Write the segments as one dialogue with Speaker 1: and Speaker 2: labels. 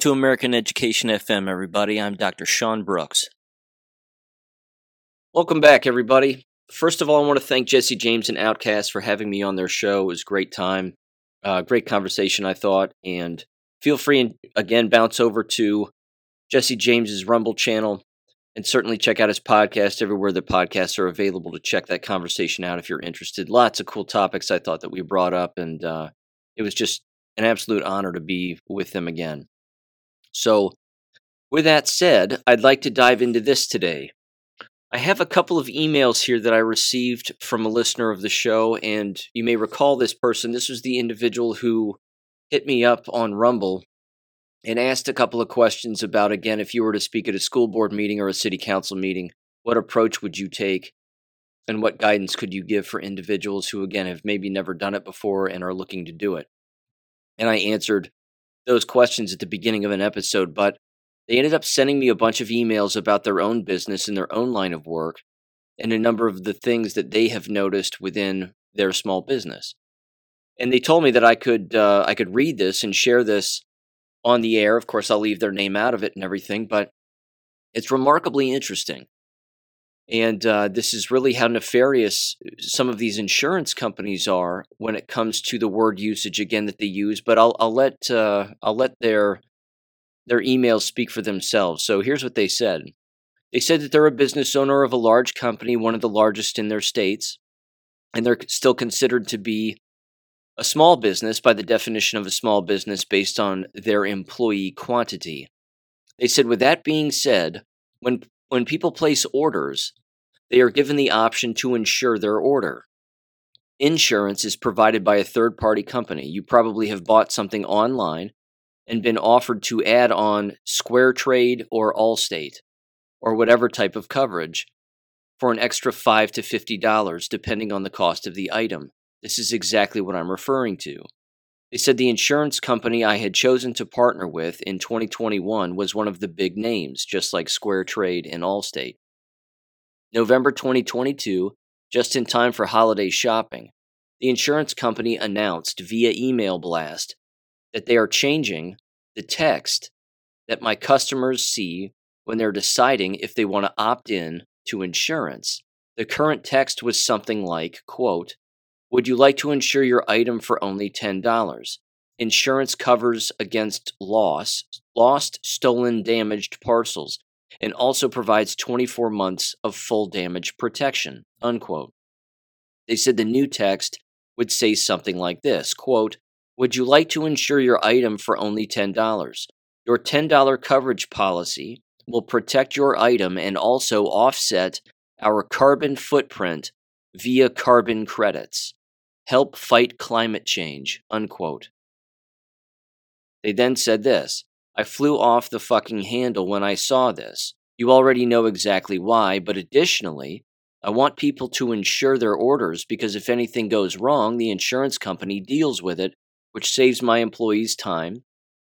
Speaker 1: To American Education FM, everybody. I'm Dr. Sean Brooks. Welcome back, everybody. First of all, I want to thank Jesse James and Outcast for having me on their show. It was a great time, uh, great conversation, I thought. And feel free and again bounce over to Jesse James's Rumble channel and certainly check out his podcast everywhere the podcasts are available to check that conversation out if you're interested. Lots of cool topics I thought that we brought up, and uh, it was just an absolute honor to be with them again. So, with that said, I'd like to dive into this today. I have a couple of emails here that I received from a listener of the show, and you may recall this person. This was the individual who hit me up on Rumble and asked a couple of questions about, again, if you were to speak at a school board meeting or a city council meeting, what approach would you take? And what guidance could you give for individuals who, again, have maybe never done it before and are looking to do it? And I answered those questions at the beginning of an episode, but they ended up sending me a bunch of emails about their own business and their own line of work and a number of the things that they have noticed within their small business. And they told me that I could uh, I could read this and share this on the air. Of course, I'll leave their name out of it and everything, but it's remarkably interesting. And uh, this is really how nefarious some of these insurance companies are when it comes to the word usage again that they use. But I'll I'll let uh, I'll let their their emails speak for themselves. So here's what they said. They said that they're a business owner of a large company, one of the largest in their states, and they're still considered to be a small business by the definition of a small business based on their employee quantity. They said, with that being said, when when people place orders, they are given the option to insure their order. Insurance is provided by a third party company. You probably have bought something online and been offered to add on SquareTrade or Allstate or whatever type of coverage for an extra 5 to $50 depending on the cost of the item. This is exactly what I'm referring to. They said the insurance company I had chosen to partner with in 2021 was one of the big names, just like SquareTrade and Allstate. November 2022, just in time for holiday shopping, the insurance company announced via email blast that they are changing the text that my customers see when they're deciding if they want to opt in to insurance. The current text was something like, quote, would you like to insure your item for only $10? Insurance covers against loss, lost, stolen, damaged parcels, and also provides 24 months of full damage protection. Unquote. They said the new text would say something like this quote, Would you like to insure your item for only $10? Your $10 coverage policy will protect your item and also offset our carbon footprint via carbon credits help fight climate change, unquote. They then said this I flew off the fucking handle when I saw this. You already know exactly why, but additionally, I want people to insure their orders because if anything goes wrong, the insurance company deals with it, which saves my employees time,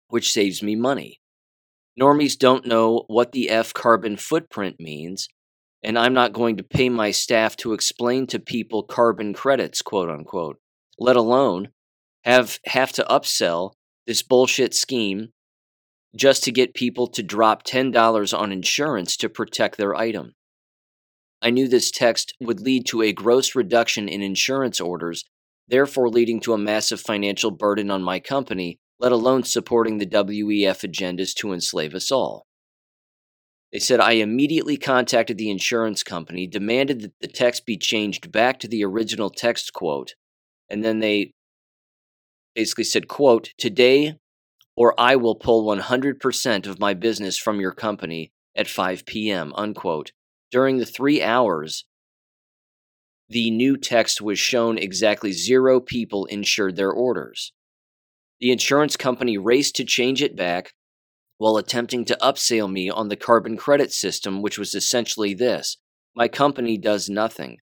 Speaker 1: which saves me money. Normies don't know what the F carbon footprint means, and I'm not going to pay my staff to explain to people carbon credits, quote unquote, let alone have have to upsell this bullshit scheme just to get people to drop $10 on insurance to protect their item. I knew this text would lead to a gross reduction in insurance orders, therefore leading to a massive financial burden on my company, let alone supporting the WEF agendas to enslave us all. They said I immediately contacted the insurance company, demanded that the text be changed back to the original text quote, and then they basically said, quote, today or I will pull 100% of my business from your company at 5 p.m., unquote. During the three hours, the new text was shown exactly zero people insured their orders. The insurance company raced to change it back, while attempting to upsell me on the carbon credit system, which was essentially this My company does nothing.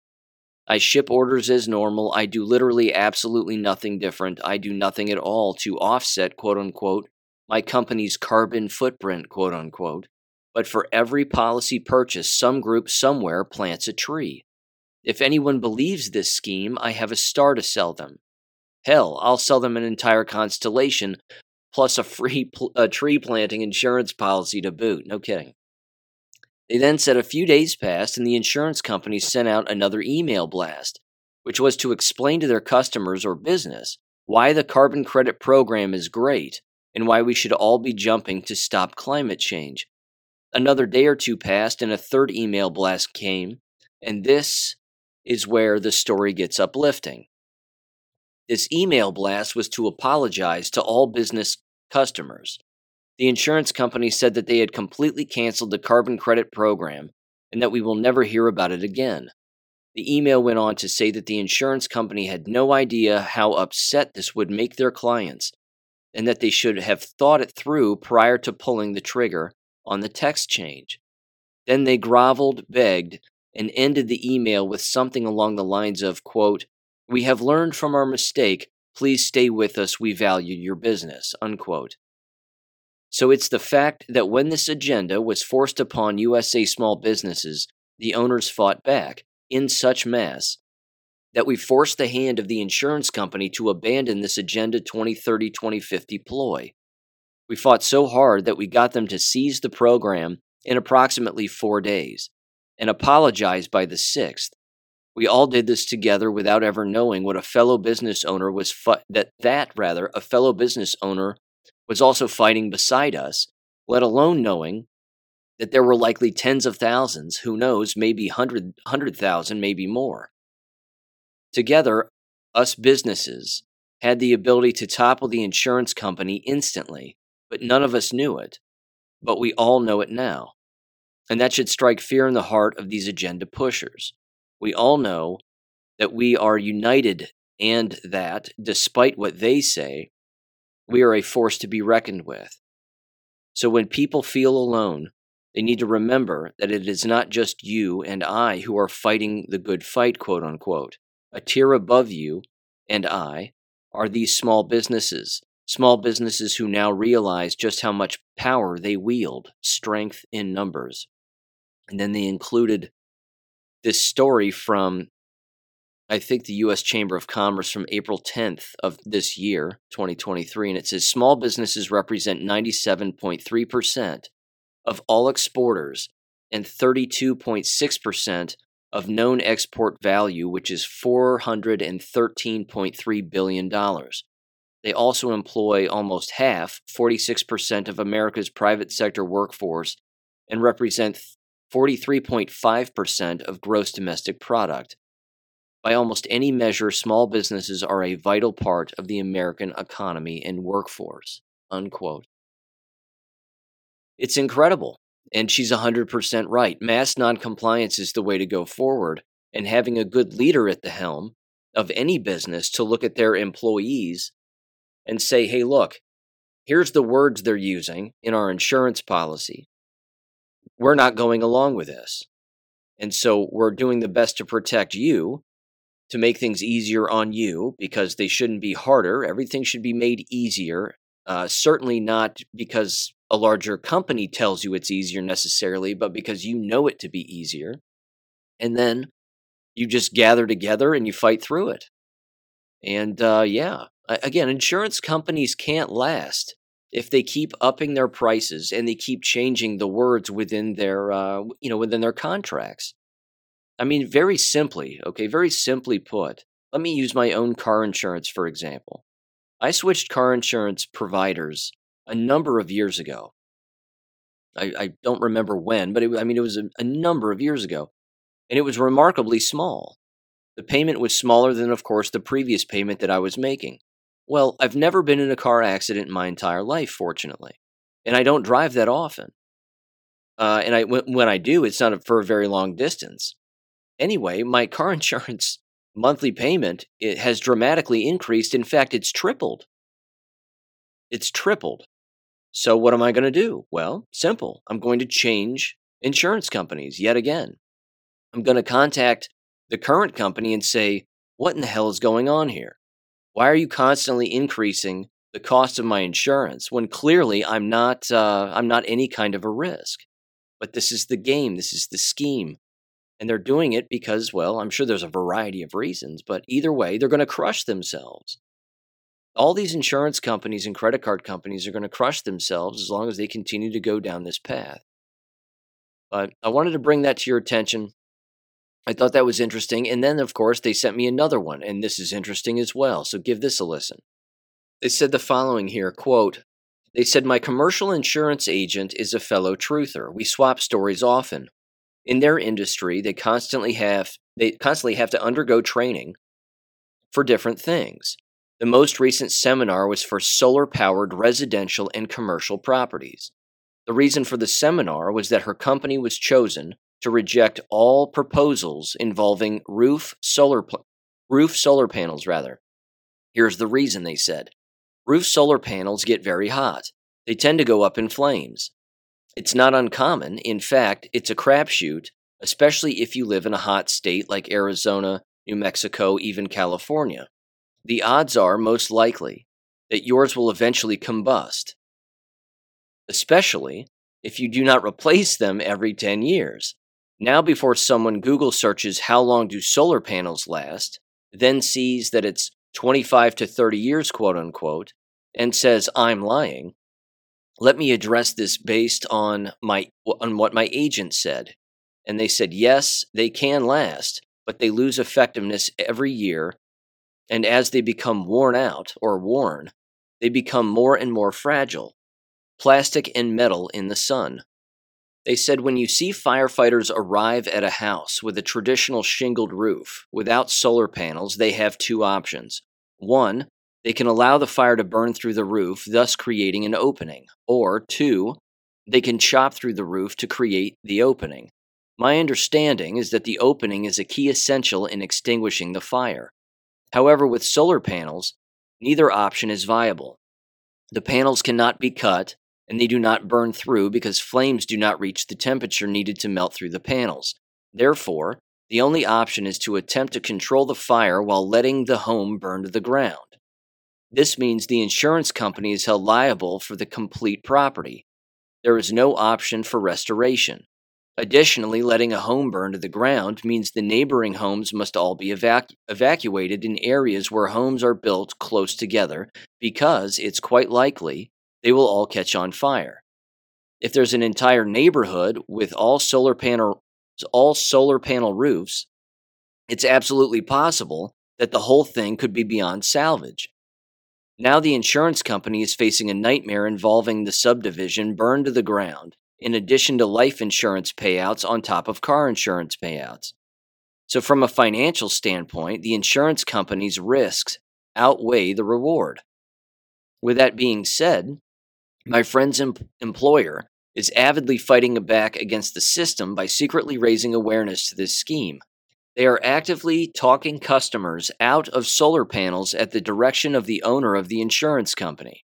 Speaker 1: I ship orders as normal. I do literally absolutely nothing different. I do nothing at all to offset, quote unquote, my company's carbon footprint, quote unquote. But for every policy purchase, some group somewhere plants a tree. If anyone believes this scheme, I have a star to sell them. Hell, I'll sell them an entire constellation plus a free pl- a tree planting insurance policy to boot. No kidding. They then said a few days passed and the insurance company sent out another email blast, which was to explain to their customers or business why the carbon credit program is great and why we should all be jumping to stop climate change. Another day or two passed and a third email blast came, and this is where the story gets uplifting. This email blast was to apologize to all business customers. The insurance company said that they had completely canceled the carbon credit program and that we will never hear about it again. The email went on to say that the insurance company had no idea how upset this would make their clients and that they should have thought it through prior to pulling the trigger on the text change. Then they groveled, begged, and ended the email with something along the lines of, quote, We have learned from our mistake. Please stay with us. We value your business. Unquote. So it's the fact that when this agenda was forced upon USA small businesses, the owners fought back in such mass that we forced the hand of the insurance company to abandon this Agenda 2030 2050 ploy. We fought so hard that we got them to seize the program in approximately four days and apologize by the sixth. We all did this together without ever knowing what a fellow business owner was fu- that that rather a fellow business owner was also fighting beside us, let alone knowing that there were likely tens of thousands, who knows, maybe 100 maybe more. Together, us businesses had the ability to topple the insurance company instantly, but none of us knew it. But we all know it now. And that should strike fear in the heart of these agenda pushers. We all know that we are united and that, despite what they say, we are a force to be reckoned with. So when people feel alone, they need to remember that it is not just you and I who are fighting the good fight, quote unquote. A tier above you and I are these small businesses, small businesses who now realize just how much power they wield, strength in numbers. And then they included this story from, I think, the U.S. Chamber of Commerce from April 10th of this year, 2023. And it says small businesses represent 97.3% of all exporters and 32.6% of known export value, which is $413.3 billion. They also employ almost half, 46% of America's private sector workforce, and represent 43.5% of gross domestic product. By almost any measure, small businesses are a vital part of the American economy and workforce. Unquote. It's incredible. And she's 100% right. Mass noncompliance is the way to go forward. And having a good leader at the helm of any business to look at their employees and say, hey, look, here's the words they're using in our insurance policy. We're not going along with this. And so we're doing the best to protect you, to make things easier on you, because they shouldn't be harder. Everything should be made easier. Uh, certainly not because a larger company tells you it's easier necessarily, but because you know it to be easier. And then you just gather together and you fight through it. And uh, yeah, again, insurance companies can't last if they keep upping their prices and they keep changing the words within their, uh, you know, within their contracts. I mean, very simply, okay, very simply put, let me use my own car insurance for example. I switched car insurance providers a number of years ago. I, I don't remember when, but it, I mean, it was a, a number of years ago. And it was remarkably small. The payment was smaller than, of course, the previous payment that I was making. Well, I've never been in a car accident in my entire life, fortunately. And I don't drive that often. Uh, and I, when I do, it's not for a very long distance. Anyway, my car insurance monthly payment it has dramatically increased. In fact, it's tripled. It's tripled. So, what am I going to do? Well, simple. I'm going to change insurance companies yet again. I'm going to contact the current company and say, What in the hell is going on here? Why are you constantly increasing the cost of my insurance when clearly I'm not, uh, I'm not any kind of a risk? But this is the game, this is the scheme. And they're doing it because, well, I'm sure there's a variety of reasons, but either way, they're going to crush themselves. all these insurance companies and credit card companies are going to crush themselves as long as they continue to go down this path. But I wanted to bring that to your attention. I thought that was interesting. And then, of course, they sent me another one, and this is interesting as well. So give this a listen. They said the following here quote, They said, My commercial insurance agent is a fellow truther. We swap stories often. In their industry, they constantly have they constantly have to undergo training for different things. The most recent seminar was for solar powered residential and commercial properties. The reason for the seminar was that her company was chosen to reject all proposals involving roof solar pl- roof solar panels rather. Here's the reason they said. Roof solar panels get very hot. They tend to go up in flames. It's not uncommon, in fact, it's a crapshoot, especially if you live in a hot state like Arizona, New Mexico, even California. The odds are most likely that yours will eventually combust, especially if you do not replace them every 10 years. Now, before someone Google searches how long do solar panels last, then sees that it's 25 to 30 years, quote unquote, and says, I'm lying, let me address this based on my on what my agent said. And they said, yes, they can last, but they lose effectiveness every year. And as they become worn out or worn, they become more and more fragile. Plastic and metal in the sun. They said when you see firefighters arrive at a house with a traditional shingled roof without solar panels, they have two options. One, they can allow the fire to burn through the roof, thus creating an opening. Or two, they can chop through the roof to create the opening. My understanding is that the opening is a key essential in extinguishing the fire. However, with solar panels, neither option is viable. The panels cannot be cut, and they do not burn through because flames do not reach the temperature needed to melt through the panels. Therefore, the only option is to attempt to control the fire while letting the home burn to the ground. This means the insurance company is held liable for the complete property. There is no option for restoration. Additionally, letting a home burn to the ground means the neighboring homes must all be evac- evacuated in areas where homes are built close together because it's quite likely they will all catch on fire. If there's an entire neighborhood with all solar panel all solar panel roofs, it's absolutely possible that the whole thing could be beyond salvage. Now the insurance company is facing a nightmare involving the subdivision burned to the ground, in addition to life insurance payouts on top of car insurance payouts. So, from a financial standpoint, the insurance company's risks outweigh the reward. With that being said, my friend's em- employer is avidly fighting back against the system by secretly raising awareness to this scheme. They are actively talking customers out of solar panels at the direction of the owner of the insurance company.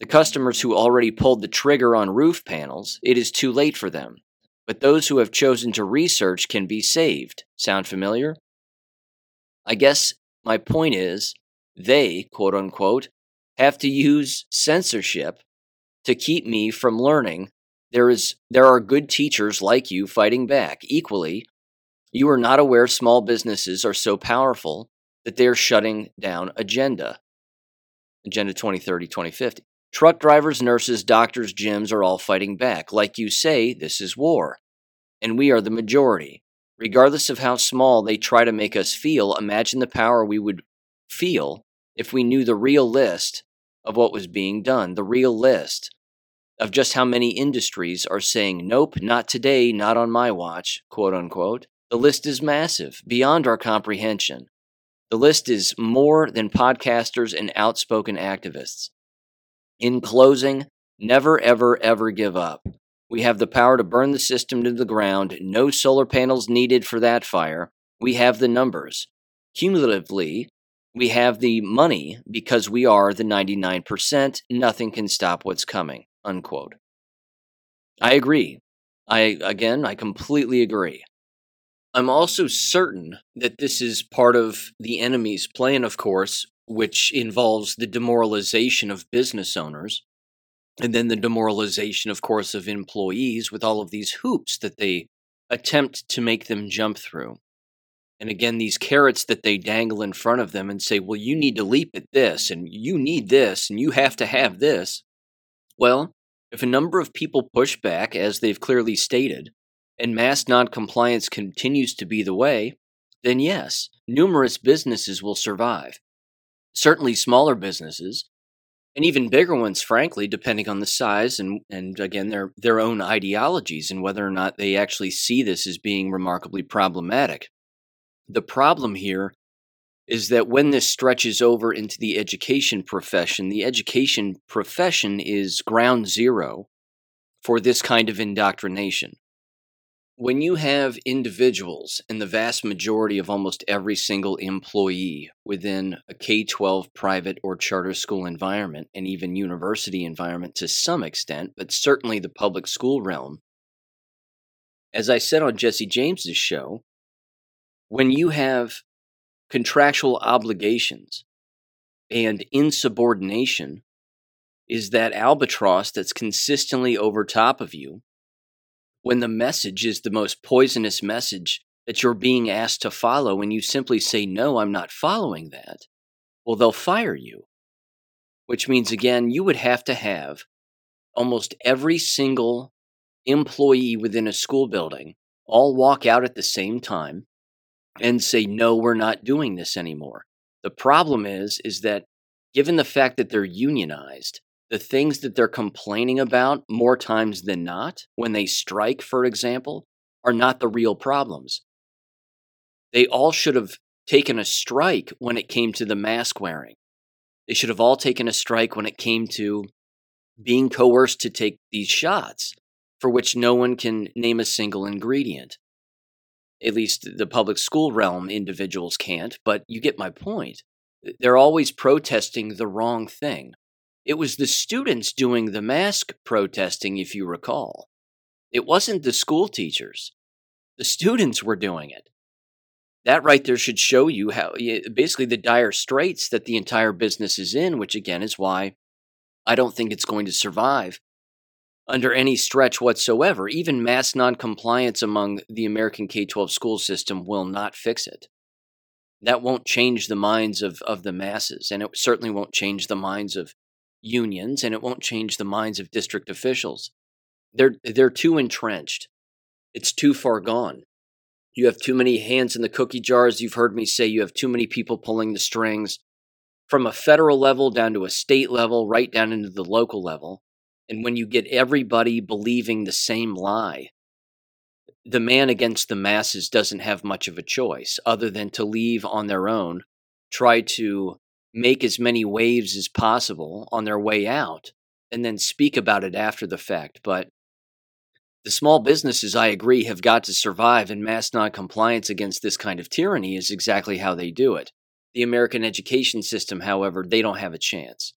Speaker 1: The customers who already pulled the trigger on roof panels, it is too late for them. But those who have chosen to research can be saved. Sound familiar? I guess my point is they, quote unquote, have to use censorship to keep me from learning. There is there are good teachers like you fighting back. Equally, you are not aware small businesses are so powerful that they are shutting down agenda. Agenda 2030 2050. Truck drivers, nurses, doctors, gyms are all fighting back. Like you say, this is war. And we are the majority. Regardless of how small they try to make us feel, imagine the power we would feel if we knew the real list of what was being done, the real list of just how many industries are saying, nope, not today, not on my watch, quote unquote. The list is massive, beyond our comprehension. The list is more than podcasters and outspoken activists. In closing, never, ever, ever give up. We have the power to burn the system to the ground. No solar panels needed for that fire. We have the numbers. Cumulatively, we have the money because we are the 99%. Nothing can stop what's coming. Unquote. I agree. I, again, I completely agree. I'm also certain that this is part of the enemy's plan, of course, which involves the demoralization of business owners and then the demoralization, of course, of employees with all of these hoops that they attempt to make them jump through. And again, these carrots that they dangle in front of them and say, well, you need to leap at this, and you need this, and you have to have this. Well, if a number of people push back, as they've clearly stated, and mass noncompliance continues to be the way, then yes, numerous businesses will survive. Certainly smaller businesses, and even bigger ones, frankly, depending on the size and, and again their their own ideologies and whether or not they actually see this as being remarkably problematic. The problem here is that when this stretches over into the education profession, the education profession is ground zero for this kind of indoctrination. When you have individuals, and the vast majority of almost every single employee within a K 12 private or charter school environment, and even university environment to some extent, but certainly the public school realm, as I said on Jesse James's show, when you have contractual obligations and insubordination is that albatross that's consistently over top of you when the message is the most poisonous message that you're being asked to follow and you simply say no i'm not following that well they'll fire you. Which means again you would have to have almost every single employee within a school building all walk out at the same time and say no we're not doing this anymore. The problem is is that given the fact that they're unionized the things that they're complaining about more times than not when they strike for example are not the real problems they all should have taken a strike when it came to the mask wearing they should have all taken a strike when it came to being coerced to take these shots for which no one can name a single ingredient at least the public school realm individuals can't, but you get my point. They're always protesting the wrong thing. It was the students doing the mask protesting, if you recall. It wasn't the school teachers. The students were doing it. That right there should show you how basically the dire straits that the entire business is in, which again is why I don't think it's going to survive under any stretch whatsoever. Even mass noncompliance among the American K 12 school system will not fix it. That won't change the minds of, of the masses, and it certainly won't change the minds of unions, and it won't change the minds of district officials. They're, they're too entrenched. It's too far gone. You have too many hands in the cookie jars. You've heard me say you have too many people pulling the strings from a federal level down to a state level, right down into the local level. And when you get everybody believing the same lie, the man against the masses doesn't have much of a choice other than to leave on their own, try to make as many waves as possible on their way out, and then speak about it after the fact. But the small businesses, I agree, have got to survive, and mass noncompliance against this kind of tyranny is exactly how they do it. The American education system, however, they don't have a chance.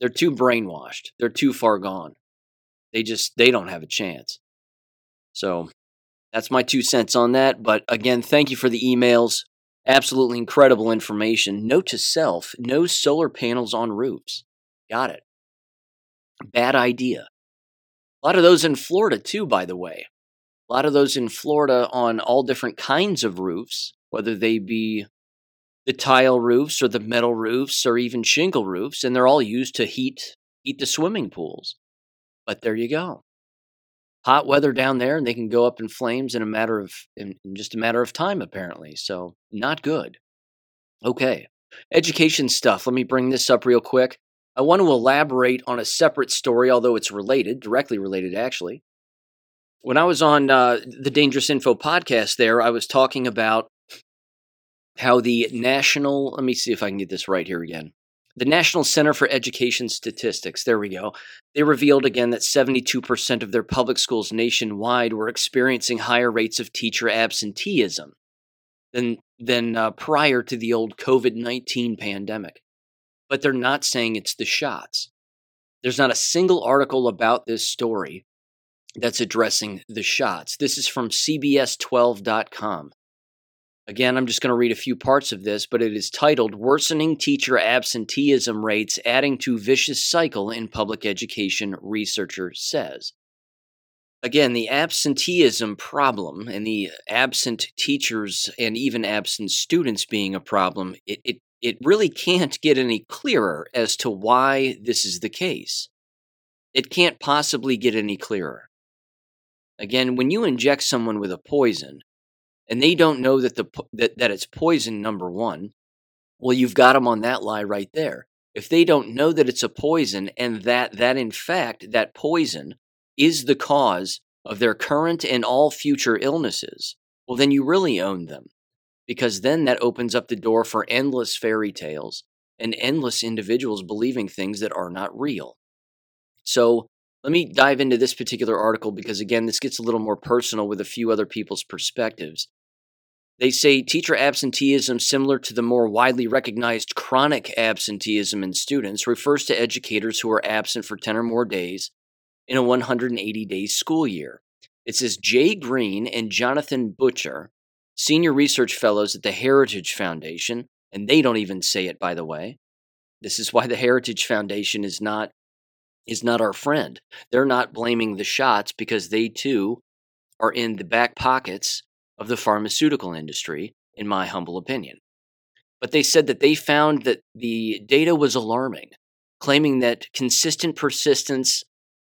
Speaker 1: They're too brainwashed. They're too far gone. They just they don't have a chance. So that's my two cents on that. But again, thank you for the emails. Absolutely incredible information. Note to self no solar panels on roofs. Got it. Bad idea. A lot of those in Florida, too, by the way. A lot of those in Florida on all different kinds of roofs, whether they be the tile roofs or the metal roofs or even shingle roofs, and they're all used to heat heat the swimming pools. But there you go. Hot weather down there, and they can go up in flames in a matter of in, just a matter of time, apparently. So not good. Okay. Education stuff. Let me bring this up real quick. I want to elaborate on a separate story, although it's related, directly related, actually. When I was on uh, the Dangerous Info podcast, there, I was talking about how the National, let me see if I can get this right here again. The National Center for Education Statistics, there we go. They revealed again that 72% of their public schools nationwide were experiencing higher rates of teacher absenteeism than, than uh, prior to the old COVID 19 pandemic. But they're not saying it's the shots. There's not a single article about this story that's addressing the shots. This is from CBS12.com. Again, I'm just going to read a few parts of this, but it is titled Worsening Teacher Absenteeism Rates, Adding to Vicious Cycle in Public Education, Researcher Says. again, the absenteeism problem and the absent teachers and even absent students being a problem, it, it, it really can't get any clearer as to why this is the case. It can't possibly get any clearer. Again, when you inject someone with a poison and they don't know that, the, that, that it's poison, number one, well, you've got them on that lie right there. If they don't know that it's a poison and that, that in fact, that poison is the cause of their current and all future illnesses, well, then you really own them. Because then that opens up the door for endless fairy tales and endless individuals believing things that are not real. So let me dive into this particular article because, again, this gets a little more personal with a few other people's perspectives. They say teacher absenteeism, similar to the more widely recognized chronic absenteeism in students, refers to educators who are absent for 10 or more days in a 180 day school year. It says Jay Greene and Jonathan Butcher, senior research fellows at the Heritage Foundation, and they don't even say it, by the way. This is why the Heritage Foundation is not is not our friend. They're not blaming the shots because they too are in the back pockets of the pharmaceutical industry, in my humble opinion. But they said that they found that the data was alarming, claiming that consistent persistence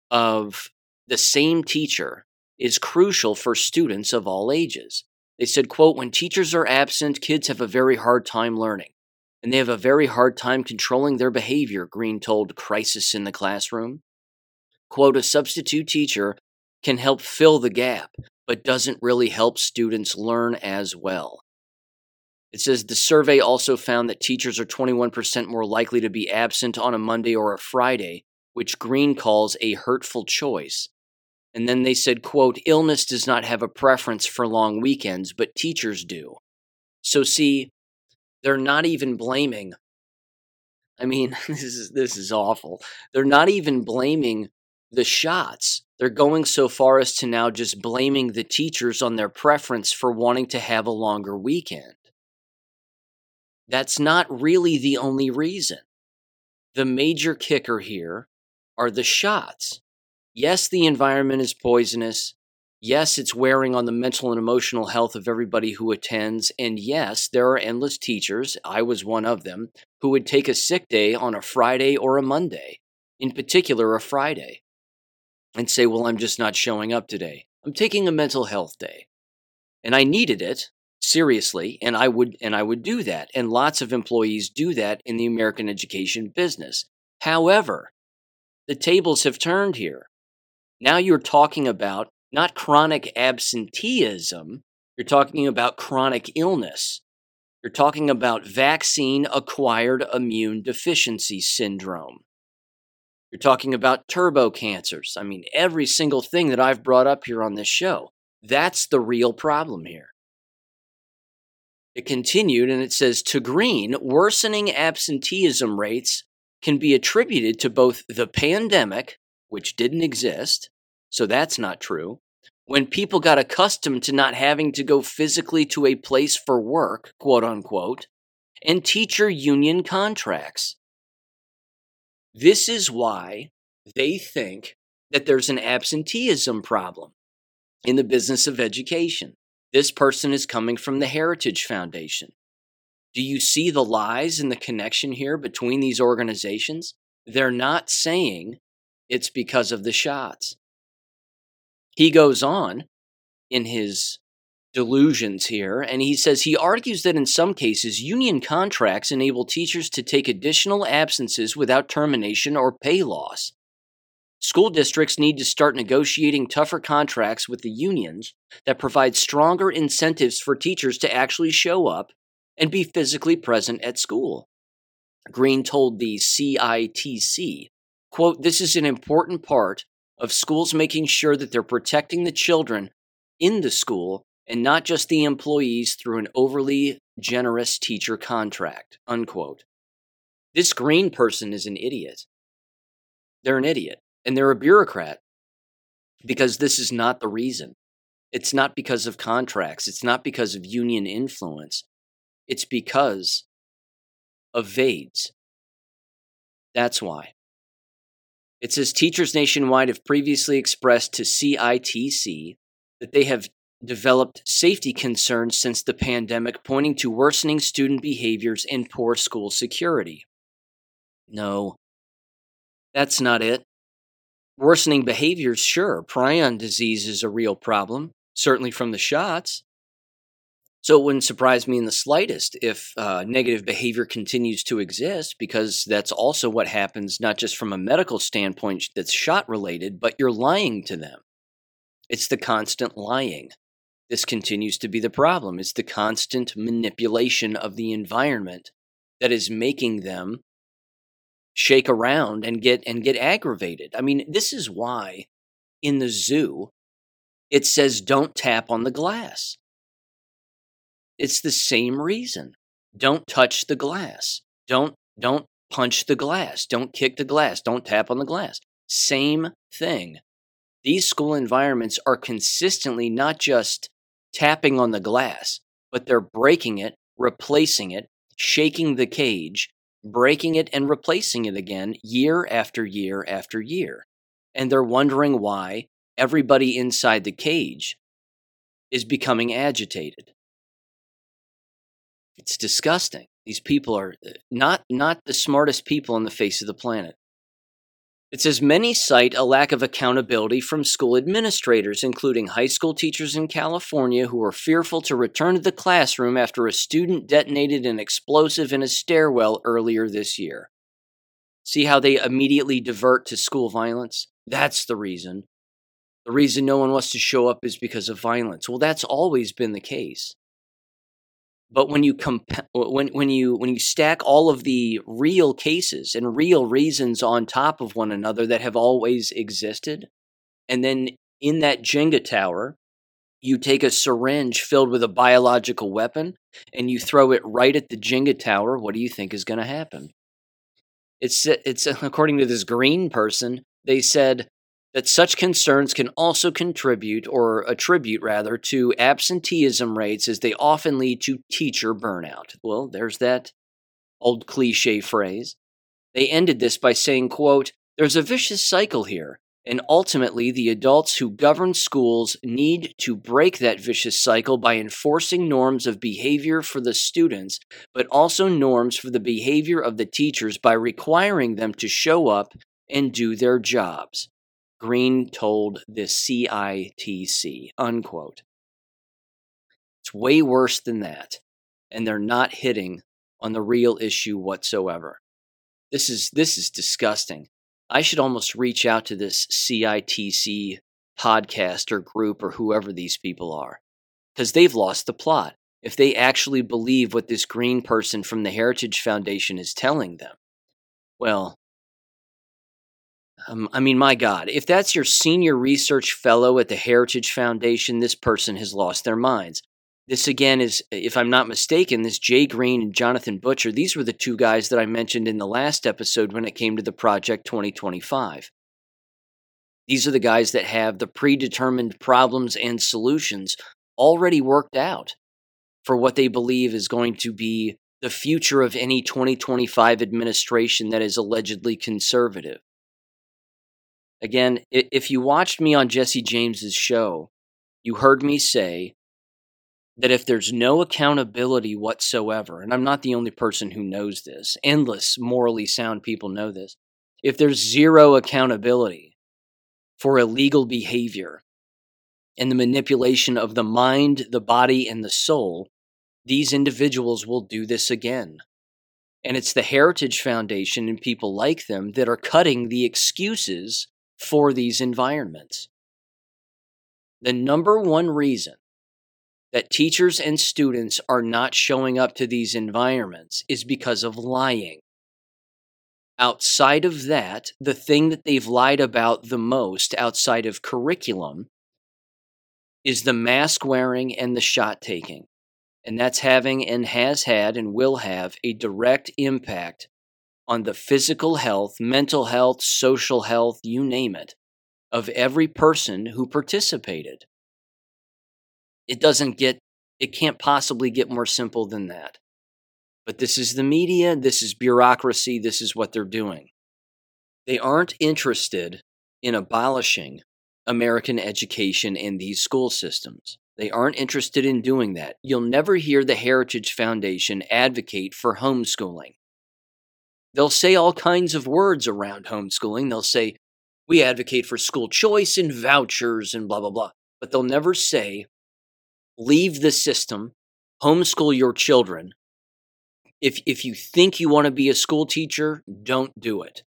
Speaker 1: of the same teacher is crucial for students of all ages. They said, quote, when teachers are absent, kids have a very hard time learning, and they have a very hard time controlling their behavior, Greene told Crisis in the Classroom. Quote, a substitute teacher can help fill the gap, but doesn't really help students learn as well. It says the survey also found that teachers are 21% more likely to be absent on a Monday or a Friday which Greene calls a hurtful choice. And then they said, quote, illness does not have a preference for long weekends, but teachers do. So see, they're not even blaming. I mean, this is this is awful. They're not even blaming the shots. They're going so far as to now just blaming the teachers on their preference for wanting to have a longer weekend. That's not really the only reason. The major kicker here are the shots. Yes, the environment is poisonous. Yes, it's wearing on the mental and emotional health of everybody who attends. And yes, there are endless teachers, I was one of them, who would take a sick day on a Friday or a Monday, in particular, a Friday, and say, Well, I'm just not showing up today. I'm taking a mental health day. And I needed it seriously and i would and i would do that and lots of employees do that in the american education business however the tables have turned here. Now you're talking about not chronic absenteeism, you're talking about chronic illness. You're talking about vaccine acquired immune deficiency syndrome. You're talking about turbo cancers. I mean, every single thing that I've brought up here on this show. That's the real problem here. It continued and it says to Greene, worsening absenteeism rates can be attributed to both the pandemic, which didn't exist, so that's not true, when people got accustomed to not having to go physically to a place for work, quote unquote, and teacher union contracts. This is why they think that there's an absenteeism problem in the business of education. This person is coming from the Heritage Foundation. Do you see the lies and the connection here between these organizations? They're not saying it's because of the shots. He goes on in his delusions here, and he says he argues that in some cases, union contracts enable teachers to take additional absences without termination or pay loss. School districts need to start negotiating tougher contracts with the unions that provide stronger incentives for teachers to actually show up and be physically present at school. Greene told the CITC, quote, This is an important part of schools making sure that they're protecting the children in the school and not just the employees through an overly generous teacher contract, unquote. This Greene person is an idiot. They're an idiot, and they're a bureaucrat because this is not the reason. It's not because of contracts, it's not because of union influence. It's because of VAIDS. That's why. It says teachers nationwide have previously expressed to CITC that they have developed safety concerns since the pandemic, pointing to worsening student behaviors and poor school security. No, that's not it. Worsening behaviors, sure. Prion disease is a real problem, certainly from the shots. So it wouldn't surprise me in the slightest if uh, negative behavior continues to exist, because that's also what happens, not just from a medical standpoint that's shot related, but you're lying to them. It's the constant lying. This continues to be the problem. It's the constant manipulation of the environment that is making them shake around and get and get aggravated. I mean, this is why in the zoo it says don't tap on the glass. It's the same reason. Don't touch the glass. Don't don't punch the glass. Don't kick the glass. Don't tap on the glass. Same thing. These school environments are consistently not just tapping on the glass, but they're breaking it, replacing it, shaking the cage, breaking it and replacing it again year after year after year. And they're wondering why everybody inside the cage is becoming agitated. It's disgusting. These people are uh, not not the smartest people on the face of the planet. It says many cite a lack of accountability from school administrators, including high school teachers in California who are fearful to return to the classroom after a student detonated an explosive in a stairwell earlier this year. See how they immediately divert to school violence? That's the reason. The reason no one wants to show up is because of violence. Well, that's always been the case. But when you comp- when when you when you stack all of the real cases and real reasons on top of one another that have always existed, and then in that Jenga tower, you take a syringe filled with a biological weapon and you throw it right at the Jenga tower, what do you think is going to happen? It's it's according to this Greene person, they said that such concerns can also contribute, or attribute rather, to absenteeism rates as they often lead to teacher burnout. Well, there's that old cliche phrase. They ended this by saying, quote, There's a vicious cycle here, and ultimately the adults who govern schools need to break that vicious cycle by enforcing norms of behavior for the students, but also norms for the behavior of the teachers by requiring them to show up and do their jobs. Greene told the CITC, unquote. It's way worse than that, and they're not hitting on the real issue whatsoever. This is this is disgusting. I should almost reach out to this CITC podcast or group or whoever these people are because they've lost the plot. If they actually believe what this Greene person from the Heritage Foundation is telling them, well, um, I mean, my God, if that's your senior research fellow at the Heritage Foundation, this person has lost their minds. This again is, if I'm not mistaken, this Jay Greene and Jonathan Butcher, these were the two guys that I mentioned in the last episode when it came to the Project 2025. These are the guys that have the predetermined problems and solutions already worked out for what they believe is going to be the future of any 2025 administration that is allegedly conservative. Again, if you watched me on Jesse James's show, you heard me say that if there's no accountability whatsoever, and I'm not the only person who knows this, endless morally sound people know this. If there's zero accountability for illegal behavior and the manipulation of the mind, the body, and the soul, these individuals will do this again. And it's the Heritage Foundation and people like them that are cutting the excuses for these environments. The number one reason that teachers and students are not showing up to these environments is because of lying. Outside of that, the thing that they've lied about the most outside of curriculum is the mask wearing and the shot taking. And that's having and has had and will have a direct impact on the physical health, mental health, social health, you name it, of every person who participated. It doesn't get, it can't possibly get more simple than that. But this is the media, this is bureaucracy, this is what they're doing. They aren't interested in abolishing American education in these school systems. They aren't interested in doing that. You'll never hear the Heritage Foundation advocate for homeschooling. They'll say all kinds of words around homeschooling. They'll say, we advocate for school choice and vouchers and blah, blah, blah. But they'll never say, leave the system, homeschool your children. If, if you think you want to be a school teacher, don't do it.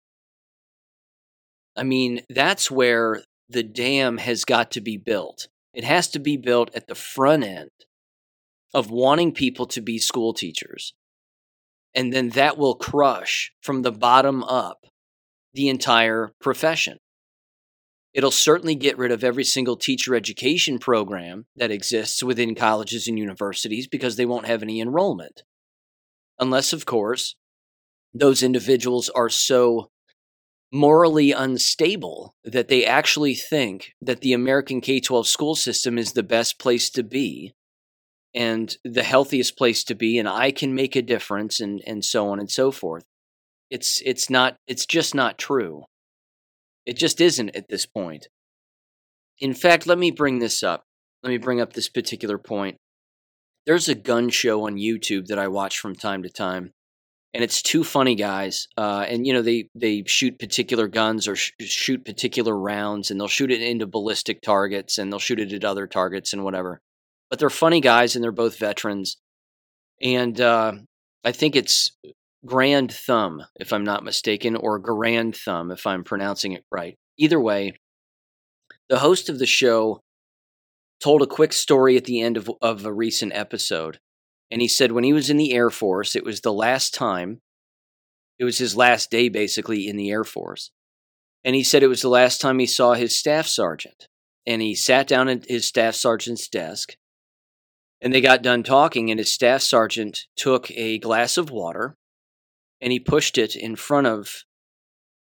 Speaker 1: I mean, that's where the dam has got to be built. It has to be built at the front end of wanting people to be school teachers. And then that will crush from the bottom up the entire profession. It'll certainly get rid of every single teacher education program that exists within colleges and universities because they won't have any enrollment. Unless, of course, those individuals are so morally unstable that they actually think that the American K 12 school system is the best place to be and the healthiest place to be and I can make a difference and, and so on and so forth. It's it's not it's just not true. It just isn't at this point. In fact, let me bring this up. Let me bring up this particular point. There's a gun show on YouTube that I watch from time to time and it's two funny guys uh, and you know they they shoot particular guns or sh- shoot particular rounds and they'll shoot it into ballistic targets and they'll shoot it at other targets and whatever but they're funny guys and they're both veterans and uh, i think it's grand thumb if i'm not mistaken or grand thumb if i'm pronouncing it right either way the host of the show told a quick story at the end of, of a recent episode and he said when he was in the Air Force, it was the last time, it was his last day basically in the Air Force. And he said it was the last time he saw his staff sergeant. And he sat down at his staff sergeant's desk. And they got done talking, and his staff sergeant took a glass of water and he pushed it in front of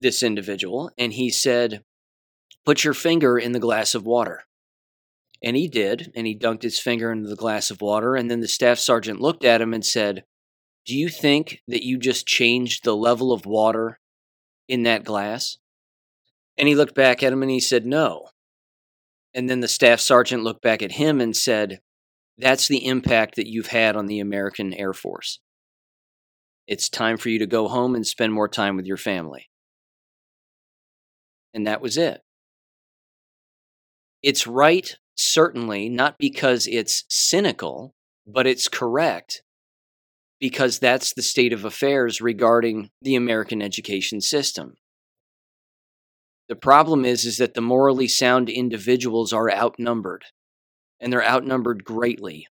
Speaker 1: this individual. And he said, Put your finger in the glass of water. And he did, and he dunked his finger into the glass of water. And then the staff sergeant looked at him and said, Do you think that you just changed the level of water in that glass? And he looked back at him and he said, No. And then the staff sergeant looked back at him and said, That's the impact that you've had on the American Air Force. It's time for you to go home and spend more time with your family. And that was it. It's right certainly not because it's cynical, but it's correct because that's the state of affairs regarding the American education system. The problem is is that the morally sound individuals are outnumbered and they're outnumbered greatly.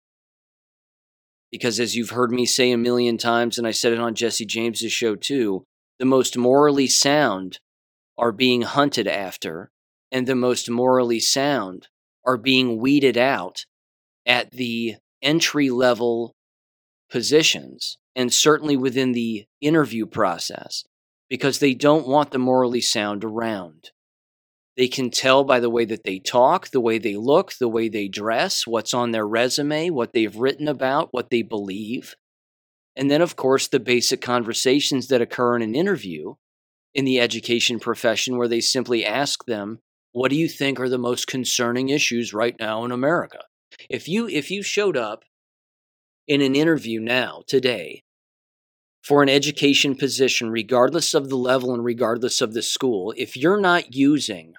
Speaker 1: Because as you've heard me say a million times and I said it on Jesse James's show too, the most morally sound are being hunted after and the most morally sound are being weeded out at the entry level positions and certainly within the interview process because they don't want the morally sound around. They can tell by the way that they talk, the way they look, the way they dress, what's on their resume, what they've written about, what they believe. And then, of course, the basic conversations that occur in an interview in the education profession where they simply ask them what do you think are the most concerning issues right now in America? If you if you showed up in an interview now today for an education position regardless of the level and regardless of the school, if you're not using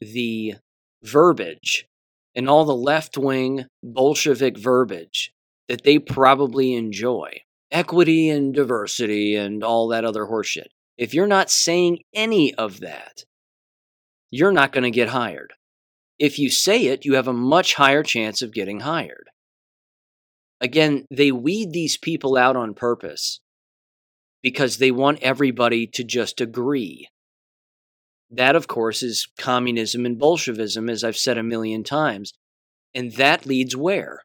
Speaker 1: the verbiage and all the left-wing Bolshevik verbiage that they probably enjoy, equity and diversity and all that other horseshit. If you're not saying any of that, you're not going to get hired. If you say it, you have a much higher chance of getting hired. Again, they weed these people out on purpose because they want everybody to just agree. That, of course, is communism and Bolshevism, as I've said a million times. And that leads where?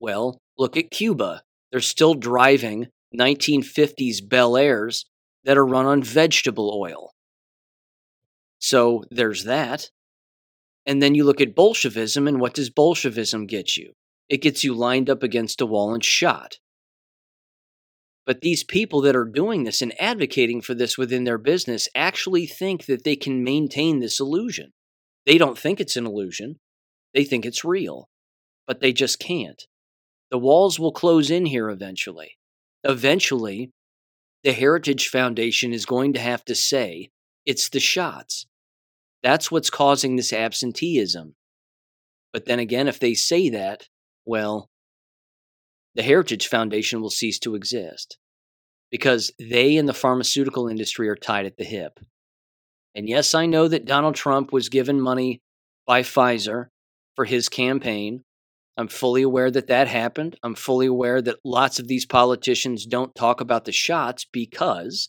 Speaker 1: Well, look at Cuba. They're still driving 1950s Bel Airs that are run on vegetable oil. So there's that. And then you look at Bolshevism, and what does Bolshevism get you? It gets you lined up against a wall and shot. But these people that are doing this and advocating for this within their business actually think that they can maintain this illusion. They don't think it's an illusion, they think it's real, but they just can't. The walls will close in here eventually. Eventually, the Heritage Foundation is going to have to say it's the shots. That's what's causing this absenteeism. But then again, if they say that, well, the Heritage Foundation will cease to exist because they and the pharmaceutical industry are tied at the hip. And yes, I know that Donald Trump was given money by Pfizer for his campaign. I'm fully aware that that happened. I'm fully aware that lots of these politicians don't talk about the shots because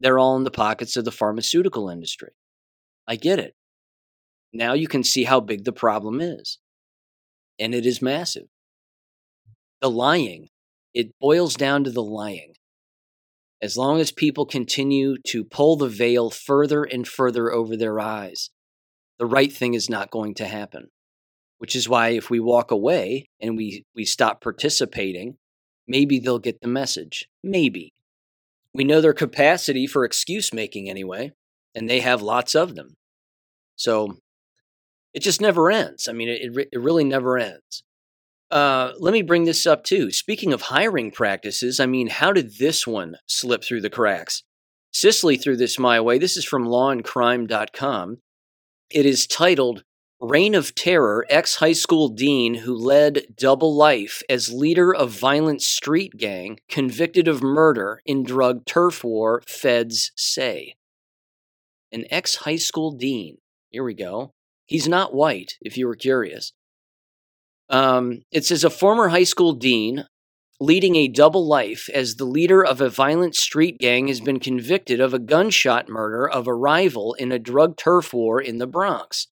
Speaker 1: they're all in the pockets of the pharmaceutical industry. I get it. Now you can see how big the problem is. And it is massive. The lying, it boils down to the lying. As long as people continue to pull the veil further and further over their eyes, the right thing is not going to happen. Which is why if we walk away and we, we stop participating, maybe they'll get the message. Maybe. We know their capacity for excuse making anyway, and they have lots of them. So it just never ends. I mean, it, it really never ends. Uh, let me bring this up too. Speaking of hiring practices, I mean, how did this one slip through the cracks? Cicely threw this my way. This is from lawandcrime.com. It is titled Reign of Terror Ex High School Dean Who Led Double Life as Leader of Violent Street Gang Convicted of Murder in Drug Turf War, Feds Say. An ex high school dean. Here we go. He's not white, if you were curious. Um, it says a former high school dean leading a double life as the leader of a violent street gang has been convicted of a gunshot murder of a rival in a drug turf war in the Bronx.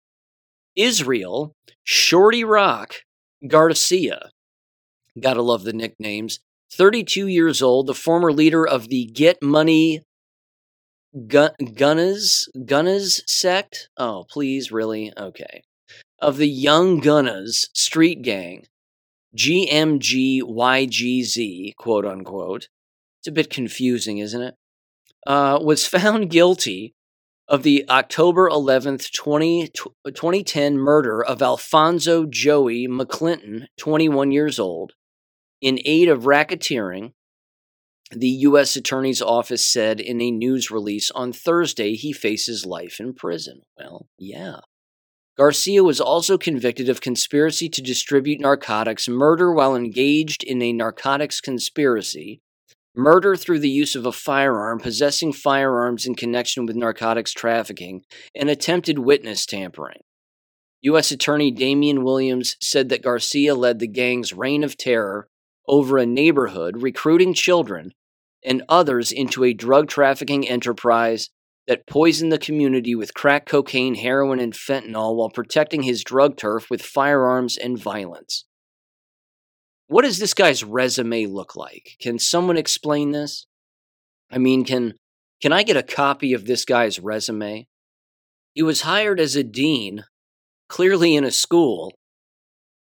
Speaker 1: Israel Shorty Rock Garcia. Gotta love the nicknames. 32 years old, the former leader of the Get Money Gun- Gunners Gunners sect. Oh, please, really? Okay of the Young Gunners street gang, GMGYGZ, quote unquote. It's a bit confusing, isn't it? Uh, was found guilty of the October 11th, 20, 2010 murder of Alfonso Joey McClinton, 21 years old, in aid of racketeering. The U.S. Attorney's Office said in a news release on Thursday he faces life in prison. Well, yeah. Garcia was also convicted of conspiracy to distribute narcotics, murder while engaged in a narcotics conspiracy, murder through the use of a firearm, possessing firearms in connection with narcotics trafficking, and attempted witness tampering. U.S. Attorney Damian Williams said that Garcia led the gang's reign of terror over a neighborhood, recruiting children and others into a drug trafficking enterprise that poisoned the community with crack cocaine, heroin, and fentanyl while protecting his drug turf with firearms and violence. What does this guy's resume look like? Can someone explain this? I mean, can can I get a copy of this guy's resume? He was hired as a dean, clearly in a school.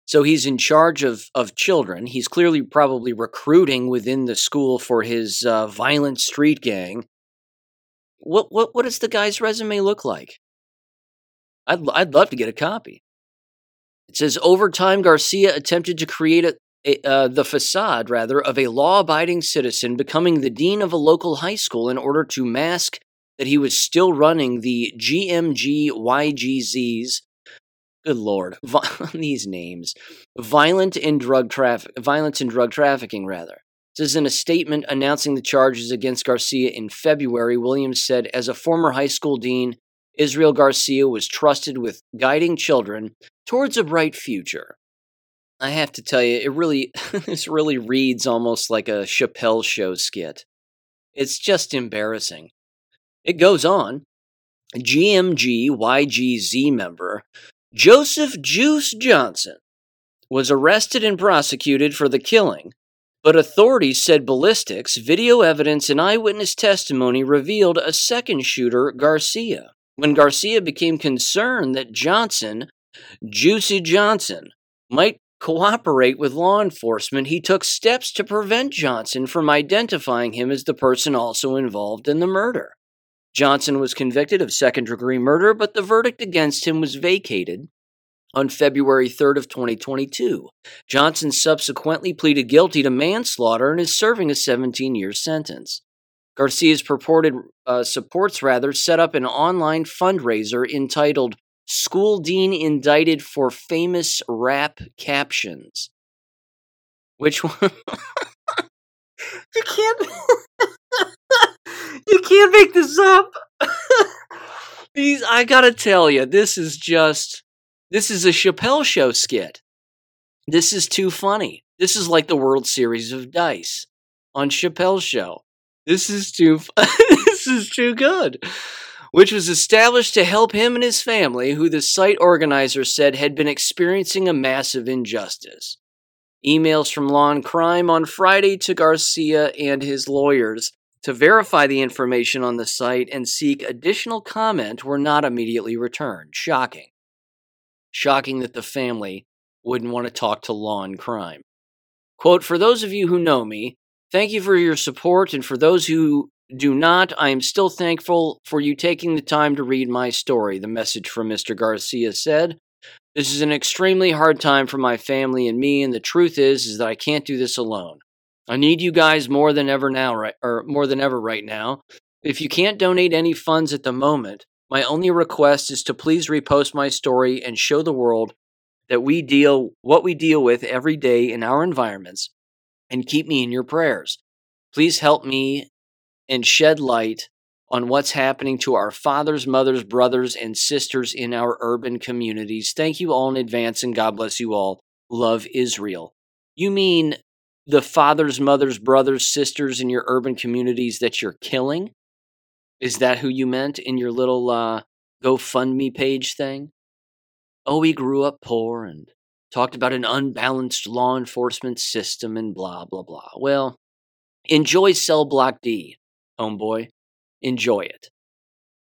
Speaker 1: So he's in charge of, of children. He's clearly probably recruiting within the school for his uh, violent street gang what what what does the guy's resume look like? I'd I'd love to get a copy. It says over time Garcia attempted to create a, a uh, the facade rather of a law-abiding citizen becoming the dean of a local high school in order to mask that he was still running the GMG YGZs good lord these names violent and drug traffic violence and drug trafficking rather says in a statement announcing the charges against Garcia in February, Williams said, as a former high school dean, Israel Garcia was trusted with guiding children towards a bright future. I have to tell you, it really, this really reads almost like a Chappelle show skit. It's just embarrassing. It goes on. GMG YGZ member Joseph Juice Johnson was arrested and prosecuted for the killing but authorities said ballistics, video evidence, and eyewitness testimony revealed a second shooter, Garcia. When Garcia became concerned that Johnson, Juicy Johnson, might cooperate with law enforcement, he took steps to prevent Johnson from identifying him as the person also involved in the murder. Johnson was convicted of second degree murder, but the verdict against him was vacated on February 3rd of 2022. Johnson subsequently pleaded guilty to manslaughter and is serving a 17-year sentence. Garcia's purported uh, supports rather set up an online fundraiser entitled School Dean Indicted for Famous Rap Captions. Which one? you can't You can't make this up. These I got to tell you, this is just this is a Chappelle show skit. This is too funny. This is like the World Series of Dice on Chappelle's show. This is too this is too good. Which was established to help him and his family, who the site organizer said had been experiencing a massive injustice. Emails from Law and Crime on Friday to Garcia and his lawyers to verify the information on the site and seek additional comment were not immediately returned. Shocking. Shocking that the family wouldn't want to talk to Law and Crime. Quote For those of you who know me, thank you for your support, and for those who do not, I am still thankful for you taking the time to read my story, the message from Mr. Garcia said. This is an extremely hard time for my family and me, and the truth is, is that I can't do this alone. I need you guys more than ever now, right, or more than ever right now. If you can't donate any funds at the moment, my only request is to please repost my story and show the world that we deal what we deal with every day in our environments and keep me in your prayers. Please help me and shed light on what's happening to our fathers, mothers, brothers, and sisters in our urban communities. Thank you all in advance and God bless you all. Love Israel. You mean the fathers, mothers, brothers, sisters in your urban communities that you're killing? Is that who you meant in your little uh, GoFundMe page thing? Oh, we grew up poor and talked about an unbalanced law enforcement system and blah, blah, blah. Well, enjoy Cell Block D, homeboy. Enjoy it.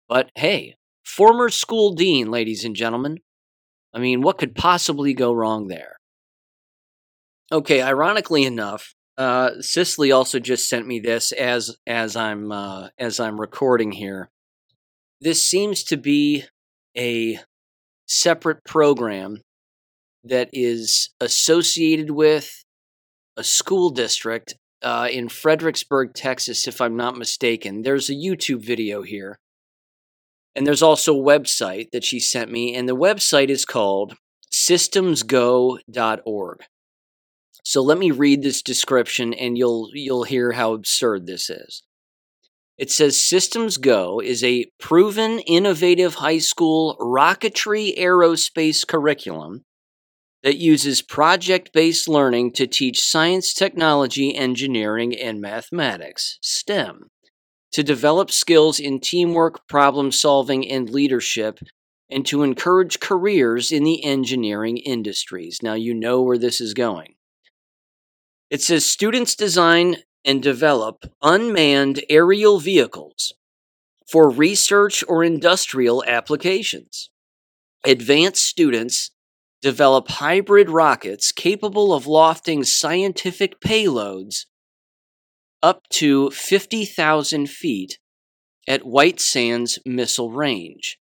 Speaker 1: But hey, former school dean, ladies and gentlemen. I mean, what could possibly go wrong there? Okay, ironically enough, uh, Cicely also just sent me this as as I'm uh, as I'm recording here. This seems to be a separate program that is associated with a school district uh, in Fredericksburg, Texas, if I'm not mistaken. There's a YouTube video here. And there's also a website that she sent me, and the website is called systemsgo.org. So let me read this description and you'll you'll hear how absurd this is. It says Systems Go is a proven innovative high school rocketry aerospace curriculum that uses project-based learning to teach science, technology, engineering, and mathematics, STEM, to develop skills in teamwork, problem solving, and leadership and to encourage careers in the engineering industries. Now you know where this is going. It says students design and develop unmanned aerial vehicles for research or industrial applications. Advanced students develop hybrid rockets capable of lofting scientific payloads up to 50,000 feet at White Sands Missile Range.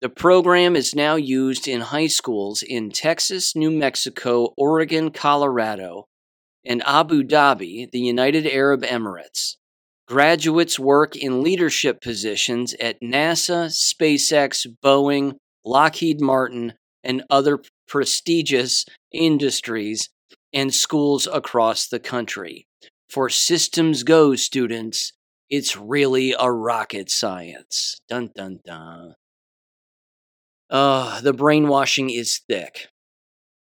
Speaker 1: The program is now used in high schools in Texas, New Mexico, Oregon, Colorado, and Abu Dhabi, the United Arab Emirates. Graduates work in leadership positions at NASA, SpaceX, Boeing, Lockheed Martin, and other prestigious industries and schools across the country. For Systems Go students, it's really a rocket science. Dun dun dun. Uh, the brainwashing is thick.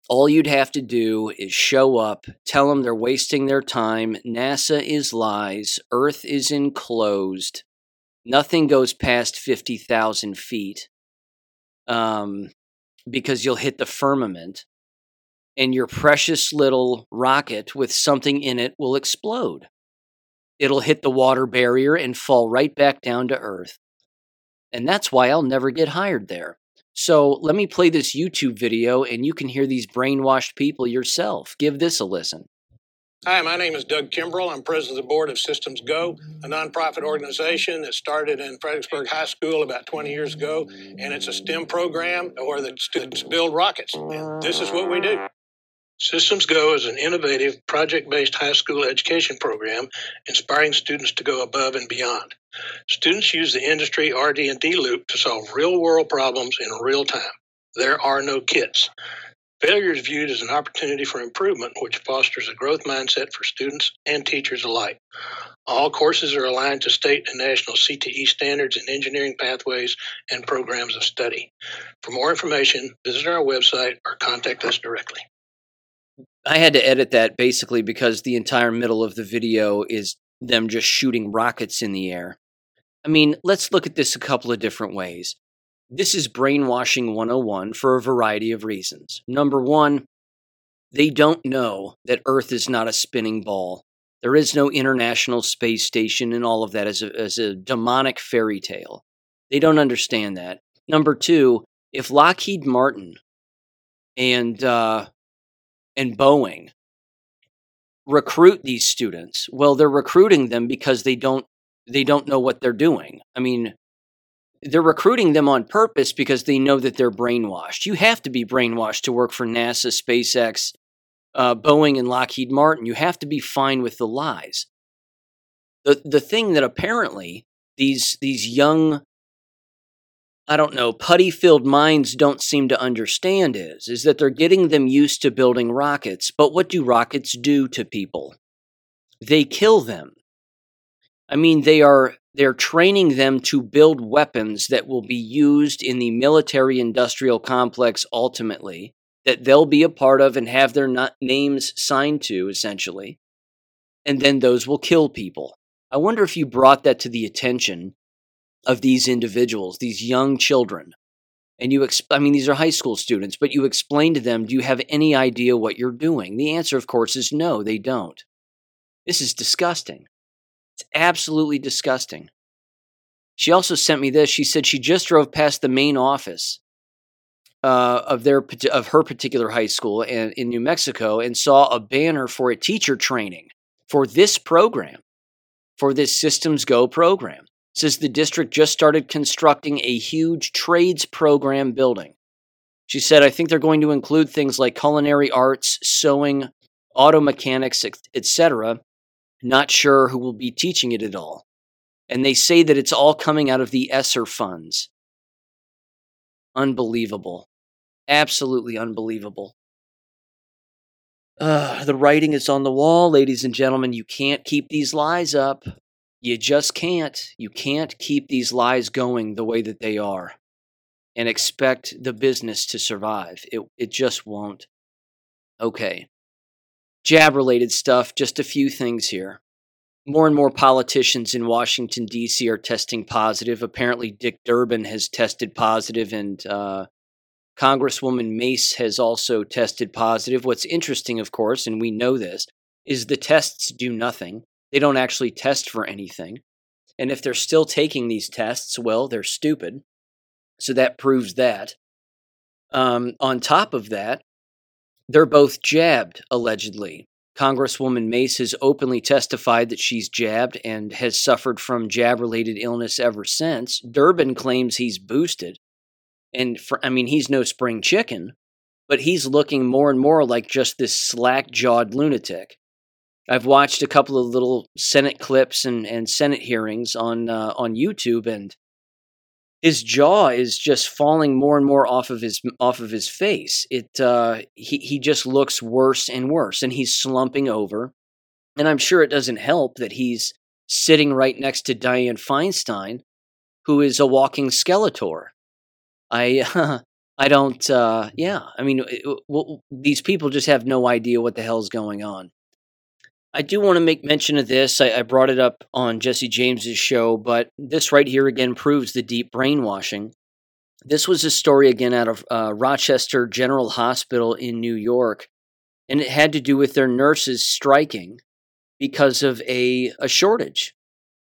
Speaker 1: All you'd have to do is show up, tell them they're wasting their time. NASA is lies, Earth is enclosed, nothing goes past 50,000 feet um, because you'll hit the firmament, and your precious little rocket with something in it will explode. It'll hit the water barrier and fall right back down to Earth. And that's why I'll never get hired there. So let me play this YouTube video and you can hear these brainwashed people yourself. Give this a listen.
Speaker 2: Hi, my name is Doug Kimbrell. I'm president of the board of Systems Go, a nonprofit organization that started in Fredericksburg High School about 20 years ago. And it's a STEM program where the students build rockets. And this is what we do. Systems Go is an innovative, project based high school education program inspiring students to go above and beyond. Students use the industry RD&D loop to solve real world problems in real time. There are no kits. Failure is viewed as an opportunity for improvement, which fosters a growth mindset for students and teachers alike. All courses are aligned to state and national CTE standards in engineering pathways and programs of study. For more information, visit our website or contact us directly.
Speaker 1: I had to edit that basically because the entire middle of the video is them just shooting rockets in the air. I mean, let's look at this a couple of different ways. This is brainwashing 101 for a variety of reasons. Number one, they don't know that Earth is not a spinning ball. There is no international space station and all of that as a, as a demonic fairy tale. They don't understand that. Number two, if Lockheed Martin and uh, and Boeing recruit these students, well, they're recruiting them because they don't they don't know what they're doing. I mean, they're recruiting them on purpose because they know that they're brainwashed. You have to be brainwashed to work for NASA, SpaceX, uh, Boeing, and Lockheed Martin. You have to be fine with the lies. The the thing that apparently these these young I don't know, putty filled minds don't seem to understand is, is that they're getting them used to building rockets. But what do rockets do to people? They kill them. I mean, they are they're training them to build weapons that will be used in the military industrial complex ultimately, that they'll be a part of and have their names signed to, essentially. And then those will kill people. I wonder if you brought that to the attention of these individuals, these young children. And you, exp- I mean, these are high school students, but you explain to them, do you have any idea what you're doing? The answer, of course, is no, they don't. This is disgusting. It's absolutely disgusting. She also sent me this. She said she just drove past the main office uh, of their of her particular high school in, in New Mexico and saw a banner for a teacher training for this program, for this Systems Go program. Says the district just started constructing a huge trades program building. She said, I think they're going to include things like culinary arts, sewing, auto mechanics, etc. Not sure who will be teaching it at all. And they say that it's all coming out of the ESSER funds. Unbelievable. Absolutely unbelievable. Uh, the writing is on the wall, ladies and gentlemen. You can't keep these lies up. You just can't. You can't keep these lies going the way that they are and expect the business to survive. It, it just won't. Okay jab related stuff, just a few things here. More and more politicians in Washington, D.C. are testing positive. Apparently, Dick Durbin has tested positive, and uh, Congresswoman Mace has also tested positive. What's interesting, of course, and we know this, is the tests do nothing. They don't actually test for anything. And if they're still taking these tests, well, they're stupid. So that proves that. Um, on top of that, they're both jabbed, allegedly. Congresswoman Mace has openly testified that she's jabbed and has suffered from jab related illness ever since. Durbin claims he's boosted. And for, I mean, he's no spring chicken, but he's looking more and more like just this slack jawed lunatic. I've watched a couple of little Senate clips and, and Senate hearings on uh, on YouTube, and his jaw is just falling more and more off of his off of his face. It uh, he he just looks worse and worse, and he's slumping over. And I'm sure it doesn't help that he's sitting right next to Dianne Feinstein, who is a walking skeletor. I I don't. Uh, yeah, I mean, it, well, these people just have no idea what the hell's going on. I do want to make mention of this. I, I, brought it up on Jesse James's show, but this right here again proves the deep brainwashing. This was a story again out of uh, Rochester General Hospital in New York, and it had to do with their nurses striking because of a, a shortage,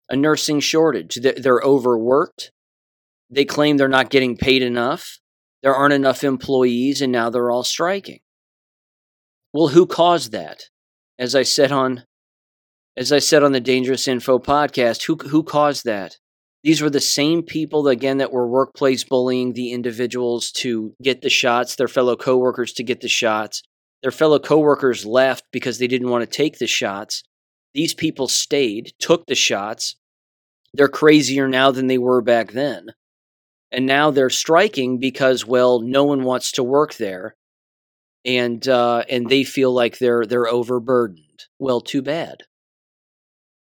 Speaker 1: a nursing shortage. They're overworked. They claim they're not getting paid enough. there aren't enough employees and now they're all striking. Well, who caused that? As I said on as I said on the Dangerous Info podcast, who who caused that? These were the same people again that were workplace bullying the individuals to get the shots, their fellow coworkers to get the shots. Their fellow coworkers left because they didn't want to take the shots. These people stayed, took the shots. They're crazier now than they were back then. And now they're striking because well, no one wants to work there. And uh, and they feel like they're they're overburdened. Well, too bad.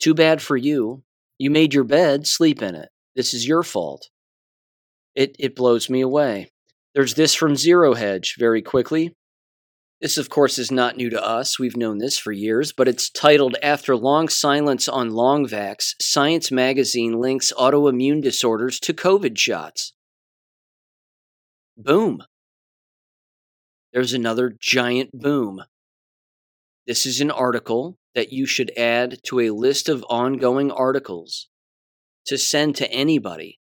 Speaker 1: Too bad for you. You made your bed, sleep in it. This is your fault. It, it blows me away. There's this from Zero Hedge very quickly. This, of course, is not new to us. We've known this for years, but it's titled After Long Silence on Longvax, Science Magazine links autoimmune disorders to COVID shots. Boom. There's another giant boom. This is an article that you should add to a list of ongoing articles to send to anybody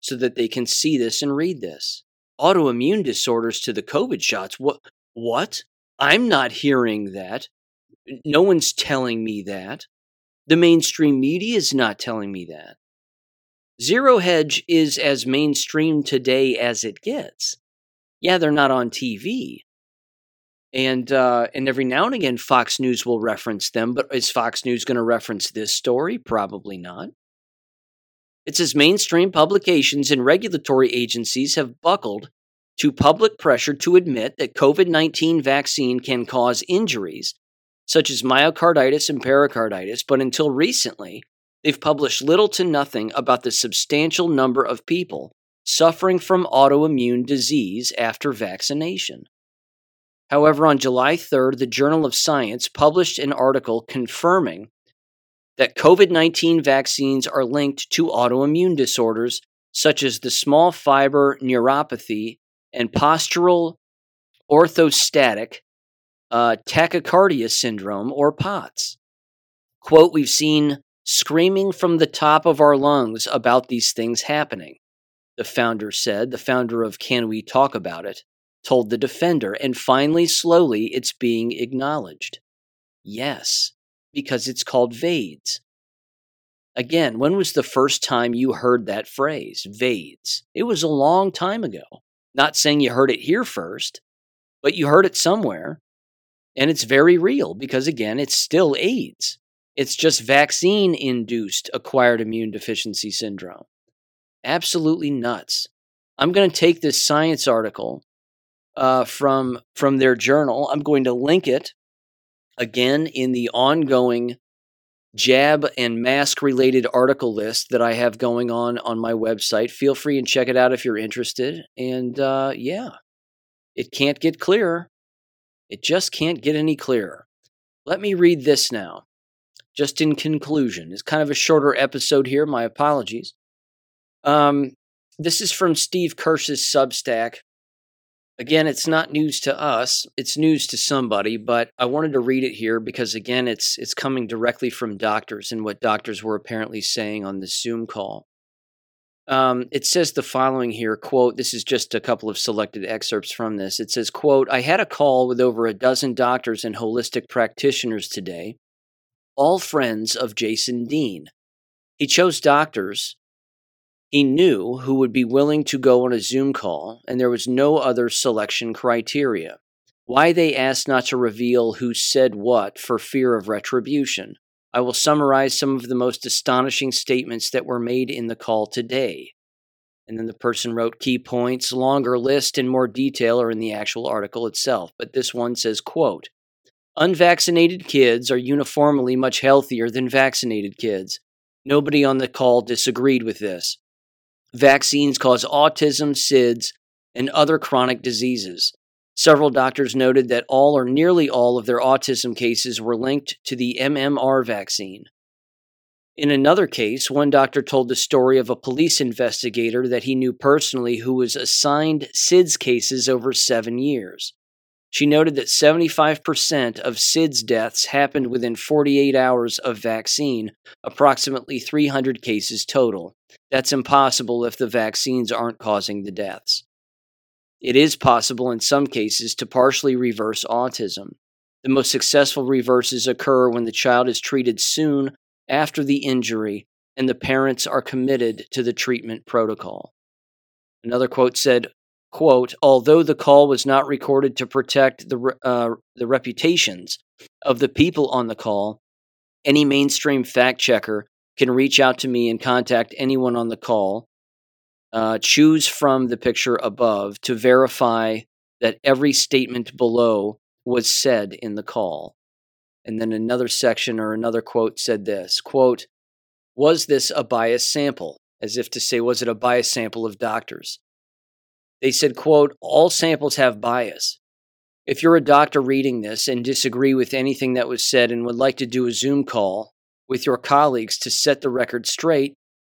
Speaker 1: so that they can see this and read this. Autoimmune disorders to the COVID shots. What? What? I'm not hearing that. No one's telling me that. The mainstream media is not telling me that. Zero Hedge is as mainstream today as it gets. Yeah, they're not on TV, and uh, and every now and again Fox News will reference them. But is Fox News going to reference this story? Probably not. It's as mainstream publications and regulatory agencies have buckled to public pressure to admit that COVID 19 vaccine can cause injuries such as myocarditis and pericarditis, but until recently, they've published little to nothing about the substantial number of people suffering from autoimmune disease after vaccination. However, on July 3rd, the Journal of Science published an article confirming that COVID 19 vaccines are linked to autoimmune disorders such as the small fiber neuropathy and postural orthostatic uh, tachycardia syndrome, or POTS. Quote, We've seen screaming from the top of our lungs about these things happening, the founder said, the founder of Can We Talk About It told the defender, and finally, slowly, it's being acknowledged. Yes, because it's called VAIDS. Again, when was the first time you heard that phrase, VAIDS? It was a long time ago. Not saying you heard it here first, but you heard it somewhere. And it's very real because, again, it's still AIDS. It's just vaccine induced acquired immune deficiency syndrome. Absolutely nuts. I'm going to take this science article uh, from from their journal. I'm going to link it again in the ongoing jab and mask related article list that I have going on on my website. Feel free and check it out if you're interested. And uh, yeah, it can't get clearer. It just can't get any clearer. Let me read this now. Just in conclusion, it's kind of a shorter episode here. My apologies. Um, this is from Steve Kirsch's Substack. Again, it's not news to us, it's news to somebody, but I wanted to read it here because again, it's it's coming directly from doctors and what doctors were apparently saying on the Zoom call. Um, it says the following here quote this is just a couple of selected excerpts from this it says quote i had a call with over a dozen doctors and holistic practitioners today all friends of jason dean he chose doctors he knew who would be willing to go on a Zoom call, and there was no other selection criteria. Why they asked not to reveal who said what for fear of retribution. I will summarize some of the most astonishing statements that were made in the call today. And then the person wrote key points, longer list and more detail are in the actual article itself. But this one says, quote, Unvaccinated kids are uniformly much healthier than vaccinated kids. Nobody on the call disagreed with this. Vaccines cause autism, SIDS, and other chronic diseases. Several doctors noted that all or nearly all of their autism cases were linked to the MMR vaccine. In another case, one doctor told the story of a police investigator that he knew personally who was assigned SIDS cases over seven years. She noted that 75% of SIDS deaths happened within 48 hours of vaccine, approximately 300 cases total. That's impossible if the vaccines aren't causing the deaths. it is possible in some cases to partially reverse autism. The most successful reverses occur when the child is treated soon after the injury and the parents are committed to the treatment protocol. Another quote said, quote, although the call was not recorded to protect the, uh, the reputations of the people on the call, any mainstream fact checker can reach out to me and contact anyone on the call. Uh, choose from the picture above to verify that every statement below was said in the call. And then another section or another quote said this quote, Was this a biased sample? As if to say, was it a biased sample of doctors? They said, quote, all samples have bias. If you're a doctor reading this and disagree with anything that was said and would like to do a Zoom call with your colleagues to set the record straight,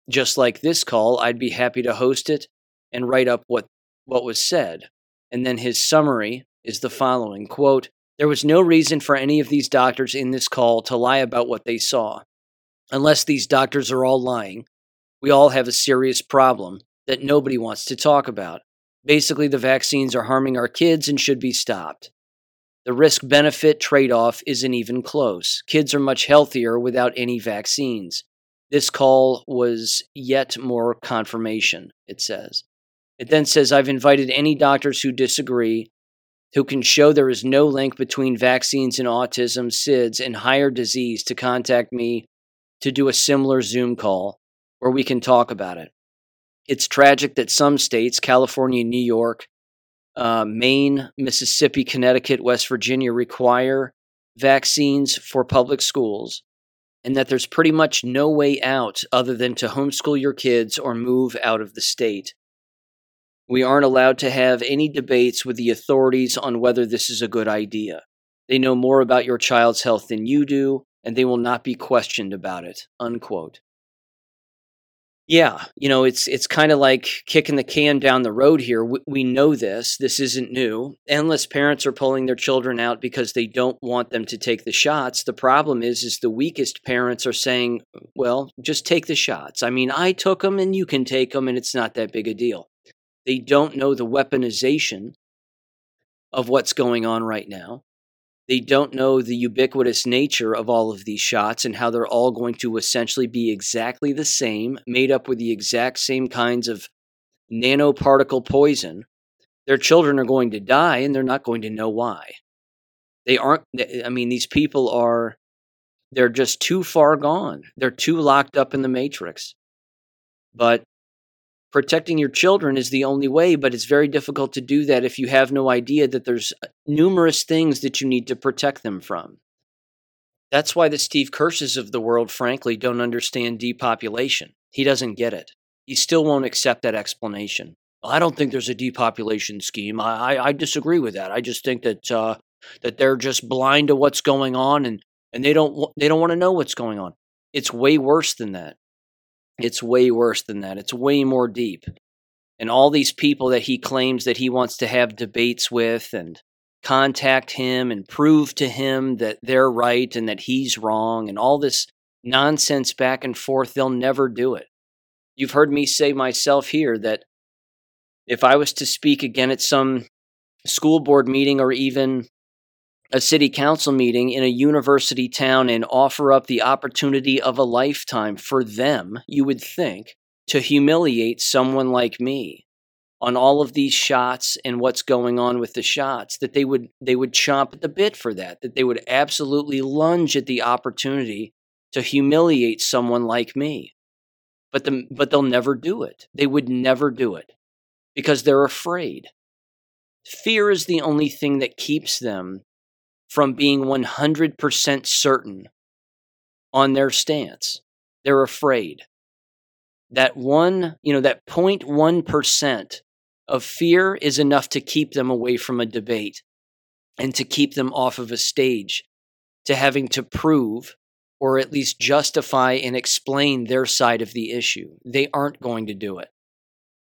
Speaker 1: just like this call, I'd be happy to host it and write up what, what was said. And then his summary is the following quote, There was no reason for any of these doctors in this call to lie about what they saw. Unless these doctors are all lying, we all have a serious problem that nobody wants to talk about. Basically, the vaccines are harming our kids and should be stopped. The risk benefit trade off isn't even close. Kids are much healthier without any vaccines. This call was yet more confirmation, it says. It then says, I've invited any doctors who disagree, who can show there is no link between vaccines and autism, SIDS, and higher disease to contact me to do a similar Zoom call where we can talk about it. It's tragic that some states, California, New York, uh, Maine, Mississippi, Connecticut, West Virginia, require vaccines for public schools, and that there's pretty much no way out other than to homeschool your kids or move out of the state. We aren't allowed to have any debates with the authorities on whether this is a good idea. They know more about your child's health than you do, and they will not be questioned about it. Unquote. Yeah, you know, it's it's kind of like kicking the can down the road here. We, we, know this. This isn't new. Endless parents are pulling their children out because they don't want them to take the shots. The problem is is the weakest parents are saying, "Well, just take the shots." I mean, I took them and you can take them and it's not that big a deal. They don't know the weaponization of what's going on right now. They don't know the ubiquitous nature of all of these shots and how they're all going to essentially be exactly the same, made up with the exact same kinds of nanoparticle poison. Their children are going to die and they're not going to know why. They aren't, I mean, these people are, they're just too far gone. They're too locked up in the matrix. But protecting your children is the only way, but it's very difficult to do that if you have no idea that there's uh, numerous things that you need to protect them from. That's why the Steve Kirsches of the world, frankly, don't understand depopulation. He doesn't get it. He still won't accept that explanation. I don't think there's a depopulation scheme. I, I, I disagree with that. I just think that uh, that they're just blind to what's going on and, and they don't they don't want to know what's going on. It's way worse than that. It's way worse than that. It's way more deep. And all these people that he claims that he wants to have debates with and contact him and prove to him that they're right and that he's wrong and all this nonsense back and forth, they'll never do it. You've heard me say myself here that if I was to speak again at some school board meeting or even a city council meeting in a university town and offer up the opportunity of a lifetime for them, you would think, to humiliate someone like me on all of these shots and what's going on with the shots that they would they would chomp at the bit for that that they would absolutely lunge at the opportunity to humiliate someone like me. But the, but they'll never do it. They would never do it because they're afraid. Fear is the only thing that keeps them from being 100% certain on their stance. They're afraid. That one, you know, that 0.1% of fear is enough to keep them away from a debate and to keep them off of a stage, to having to prove or at least justify and explain their side of the issue. They aren't going to do it.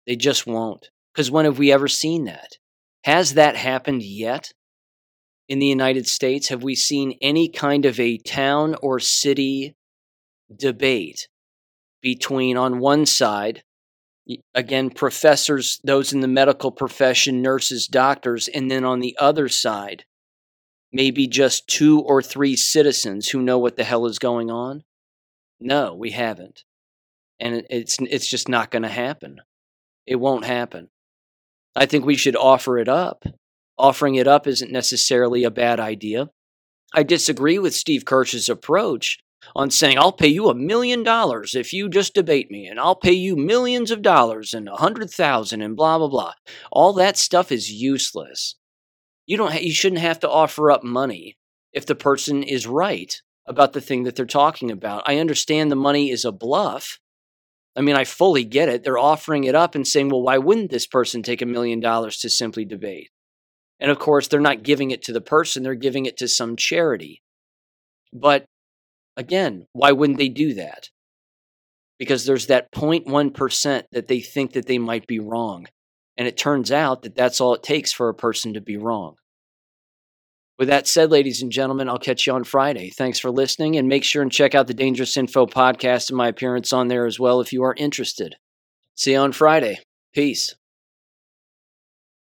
Speaker 1: They just won't. Because when have we ever seen that? Has that happened yet? In the United States have we seen any kind of a town or city debate between, on one side, again, professors, those in the medical profession, nurses, doctors, and then on the other side, maybe just two or three citizens who know what the hell is going on? No, we haven't. And it's it's just not going to happen. It won't happen. I think we should offer it up. Offering it up isn't necessarily a bad idea. I disagree with Steve Kirsch's approach on saying, I'll pay you a million dollars if you just debate me, and I'll pay you millions of dollars and a hundred thousand and blah, blah, blah. All that stuff is useless. You, don't ha- you shouldn't have to offer up money if the person is right about the thing that they're talking about. I understand the money is a bluff. I mean, I fully get it. They're offering it up and saying, well, why wouldn't this person take a million dollars to simply debate? And of course, they're not giving it to the person, they're giving it to some charity. But again, why wouldn't they do that? Because there's that 0.1% that they think that they might be wrong. And it turns out that that's all it takes for a person to be wrong. With that said, ladies and gentlemen, I'll catch you on Friday. Thanks for listening, and make sure and check out the Dangerous Info podcast and my appearance on there as well if you are interested. See you on Friday. Peace.